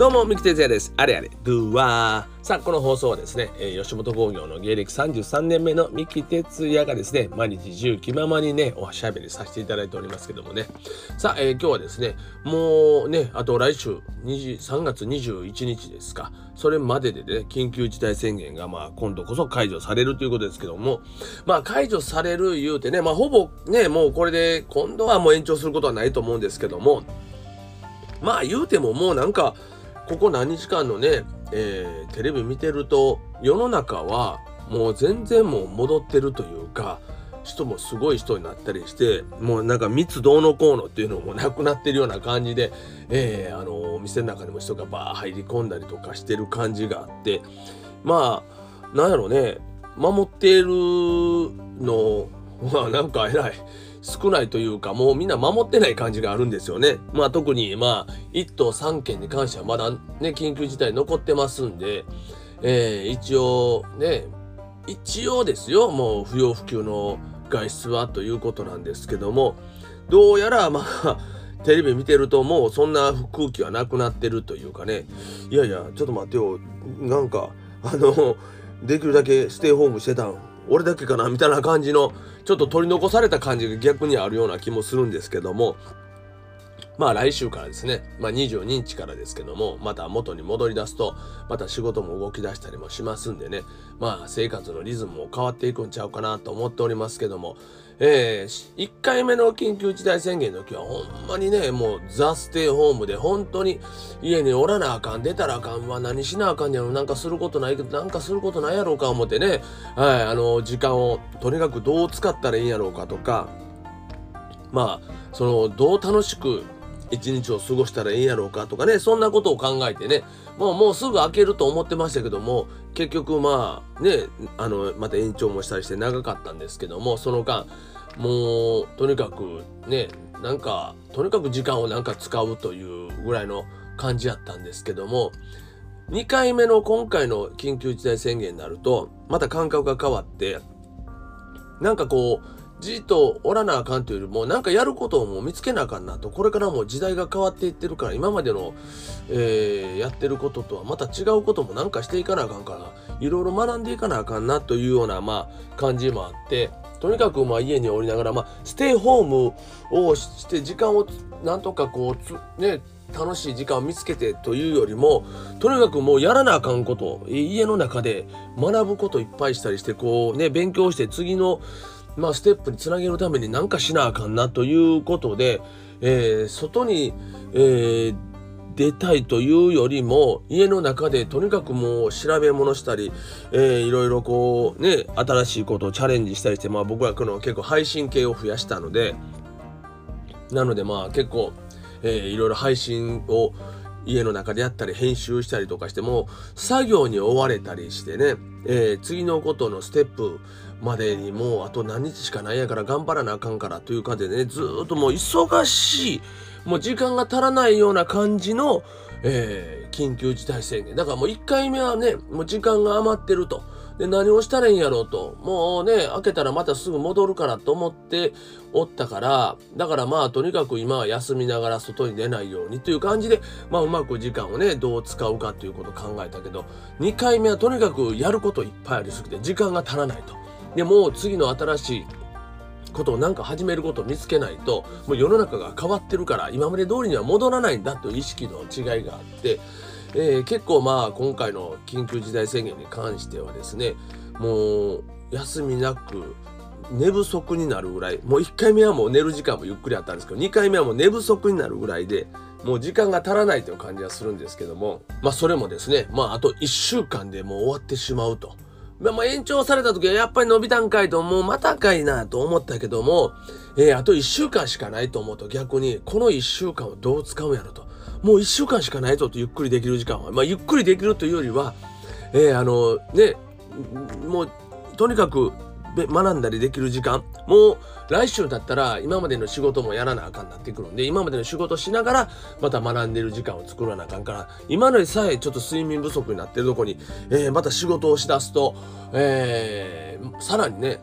どうも、三木哲也です。あれあれ、ドゥワー。さあ、この放送はですね、吉本興業の芸歴33年目の三木哲也がですね、毎日自由気ままにね、おしゃべりさせていただいておりますけどもね。さあ、えー、今日はですね、もうね、あと来週3月21日ですか。それまででね、緊急事態宣言がまあ今度こそ解除されるということですけども、まあ解除される言うてね、まあほぼね、もうこれで今度はもう延長することはないと思うんですけども、まあ言うてももうなんか、ここ何日間のね、えー、テレビ見てると世の中はもう全然もう戻ってるというか人もすごい人になったりしてもうなんか密どうのこうのっていうのも なくなってるような感じで、えー、あのお店の中にも人がバー入り込んだりとかしてる感じがあってまあなんやろね守っているのはなんか偉い。少ないというか、もうみんな守ってない感じがあるんですよね。まあ特に、まあ、1都3県に関してはまだね、緊急事態残ってますんで、えー、一応ね、一応ですよ、もう不要不急の外出はということなんですけども、どうやらまあ、テレビ見てるともうそんな空気はなくなってるというかね、いやいや、ちょっと待ってよ、なんか、あの、できるだけステイホームしてたん俺だけかなみたいな感じのちょっと取り残された感じが逆にあるような気もするんですけども。まあ来週からですね、まあ22日からですけども、また元に戻り出すと、また仕事も動き出したりもしますんでね、まあ生活のリズムも変わっていくんちゃうかなと思っておりますけども、えー、1回目の緊急事態宣言の時はほんまにね、もうザ・ステイホームで本当に家におらなあかん、出たらあかんわ、何しなあかんやろ、なんかすることないけど、なんかすることないやろうか思ってね、はい、あの、時間をとにかくどう使ったらいいんやろうかとか、まあ、その、どう楽しく一日を過ごしたらいいんやろうかとかね、そんなことを考えてね、もうもうすぐ開けると思ってましたけども、結局まあね、あの、また延長もしたりして長かったんですけども、その間、もうとにかくねなんかとにかく時間をなんか使うというぐらいの感じやったんですけども2回目の今回の緊急事態宣言になるとまた感覚が変わってなんかこうじっとおらなあかんというよりもなんかやることをもう見つけなあかんなと。これからも時代が変わっていってるから今までの、えー、やってることとはまた違うこともなんかしていかなあかんからいろいろ学んでいかなあかんなというようなまあ感じもあって。とにかくまあ家におりながら、まあ、ステイホームをして時間をなんとかこうね楽しい時間を見つけてというよりもとにかくもうやらなあかんこと家の中で学ぶこといっぱいしたりしてこうね勉強して次のまあステップにつなげるために何かしなあかんなということで、えー、外に、えー、出たいというよりも家の中でとにかくもう調べ物したり、えー、いろいろこうね新しいことをチャレンジしたりしてまあ僕はこの結構配信系を増やしたのでなのでまあ結構、えー、いろいろ配信を家の中でやったり編集したりとかしても作業に追われたりしてね、えー、次のことのステップまでにもうあと何日しかないやから頑張らなあかんからという感じでねずっともう忙しいもう時間が足らないような感じの、えー、緊急事態宣言だからもう1回目はねもう時間が余ってると。で、何をしたらいいんやろうと。もうね、開けたらまたすぐ戻るからと思っておったから、だからまあとにかく今は休みながら外に出ないようにという感じで、まあうまく時間をね、どう使うかということを考えたけど、2回目はとにかくやることいっぱいありすぎて時間が足らないと。で、もう次の新しいことをなんか始めることを見つけないと、もう世の中が変わってるから、今まで通りには戻らないんだという意識の違いがあって、えー、結構まあ今回の緊急事態宣言に関してはですねもう休みなく寝不足になるぐらいもう1回目はもう寝る時間もゆっくりあったんですけど2回目はもう寝不足になるぐらいでもう時間が足らないという感じはするんですけどもまあそれもですねまああと1週間でもう終わってしまうと。まあ、まあ延長された時はやっぱり伸びたんかいと、もうまたかいなと思ったけども、えー、あと一週間しかないと思うと逆に、この一週間をどう使うんやろと。もう一週間しかないぞとゆっくりできる時間は。まあ、ゆっくりできるというよりは、えー、あの、ね、もう、とにかく学んだりできる時間。もう来週だったら今までの仕事もやらなあかんなってくるんで今までの仕事しながらまた学んでる時間を作らなあかんから今のでさえちょっと睡眠不足になってるとこに、えー、また仕事をしだすと、えー、さらにね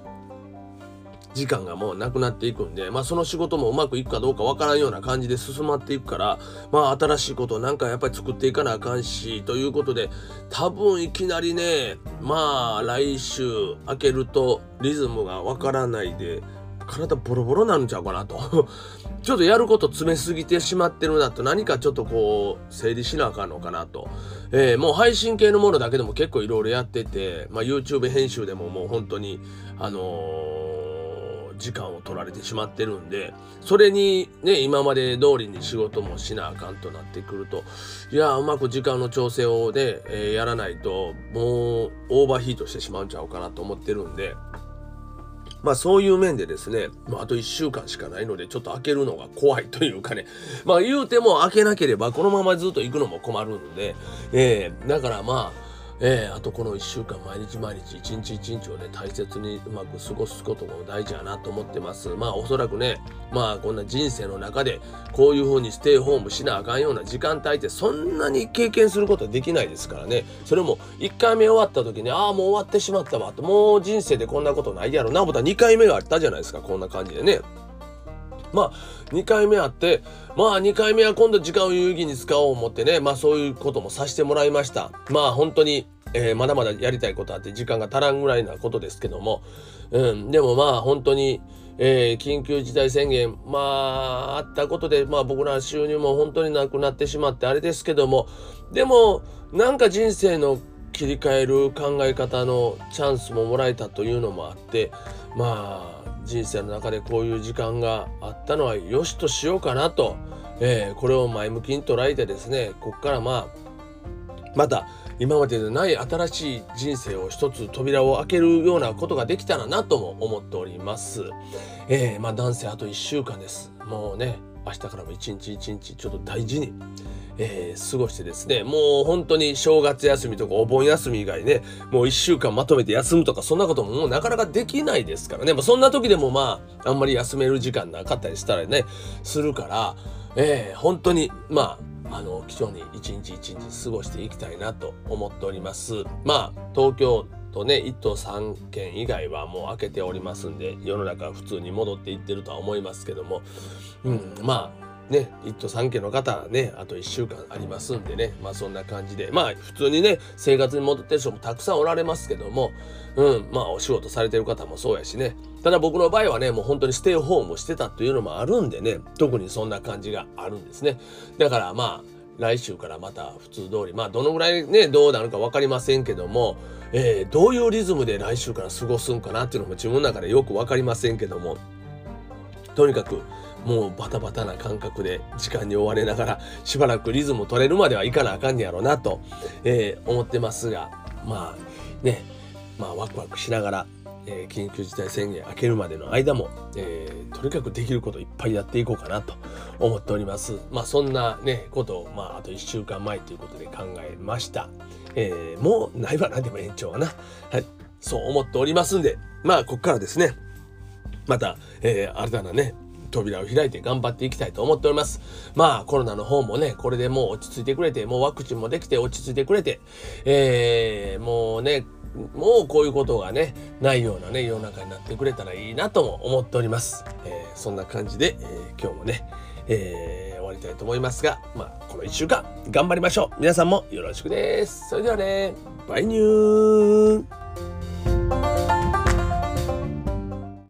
時間がもうなくなっていくんで、まあその仕事もうまくいくかどうかわからんような感じで進まっていくから、まあ新しいことをなんかやっぱり作っていかなあかんし、ということで、多分いきなりね、まあ来週明けるとリズムがわからないで、体ボロボロなんちゃうかなと。ちょっとやること詰めすぎてしまってるなと。何かちょっとこう整理しなあかんのかなと、えー、もう配信系のものだけでも結構いろいろやってて、まあ、YouTube 編集でももう本当にあのー、時間を取られてしまってるんでそれにね今まで通りに仕事もしなあかんとなってくるといやうまく時間の調整をね、えー、やらないともうオーバーヒートしてしまうんちゃうかなと思ってるんで。まあそういう面でですね、まあ、あと1週間しかないので、ちょっと開けるのが怖いというかね、まあ言うても開けなければこのままずっと行くのも困るんで、えー、だからまあ、えー、あとこの1週間毎日毎日一日一日をね大切にうまく過ごすことも大事やなと思ってます。まあおそらくねまあこんな人生の中でこういう風にステイホームしなあかんような時間帯ってそんなに経験することはできないですからね。それも1回目終わった時にああもう終わってしまったわともう人生でこんなことないやろな思ったら2回目があったじゃないですかこんな感じでね。まあ2回目あってまあ2回目は今度時間を有意義に使おう思ってねまあそういうこともさせてもらいました。まあ本当に、えー、まだまだやりたいことあって時間が足らんぐらいなことですけども。うんでもまあ本当にえー、緊急事態宣言、まあ、あったことで、まあ僕ら収入も本当になくなってしまってあれですけども、でも、なんか人生の切り替える考え方のチャンスももらえたというのもあって、まあ、人生の中でこういう時間があったのはよしとしようかなと、えー、これを前向きに捉えてですねこっからまあまた今まででない新しい人生を一つ扉を開けるようなことができたらなとも思っております。えー、まあ男性あと1週間です。もうね明日からも一日一日ちょっと大事にえー、過ごしてですね、もう本当に正月休みとかお盆休み以外ね、もう1週間まとめて休むとかそんなことももうなかなかできないですからね、まあ、そんな時でもまあ、あんまり休める時間なかったりしたらね、するから、えー、本当に、まあ、あの、貴重に一日一日過ごしていきたいなと思っております。まあ、東京とね、1都3県以外はもう開けておりますんで、世の中は普通に戻っていってるとは思いますけども、うん、まあ、ね、1都3県の方はね、あと1週間ありますんでね、まあそんな感じで、まあ普通にね、生活に戻ってる人もたくさんおられますけども、うん、まあお仕事されてる方もそうやしね、ただ僕の場合はね、もう本当にステイホームしてたというのもあるんでね、特にそんな感じがあるんですね。だからまあ、来週からまた普通通り、まあどのぐらいね、どうなるか分かりませんけども、えー、どういうリズムで来週から過ごすんかなっていうのも自分の中でよく分かりませんけども、とにかくもうバタバタな感覚で時間に追われながらしばらくリズム取れるまではいかなあかんねやろなと、えー、思ってますがまあねまあワクワクしながら、えー、緊急事態宣言明けるまでの間も、えー、とにかくできることいっぱいやっていこうかなと思っております。まあそんなねことをまああと1週間前ということで考えました、えー、もうないわなでも延長はな。はい。そう思っておりますんでまあこっからですね。また、えー、新たなね扉を開いて頑張っていきたいと思っております。まあコロナの方もね、これでもう落ち着いてくれて、もうワクチンもできて落ち着いてくれて、えー、もうね、もうこういうことがね、ないようなね、世の中になってくれたらいいなとも思っております。えー、そんな感じで、えー、今日もね、えー、終わりたいと思いますが、まあ、この1週間頑張りましょう。皆さんもよろしくです。それではね、バイニュー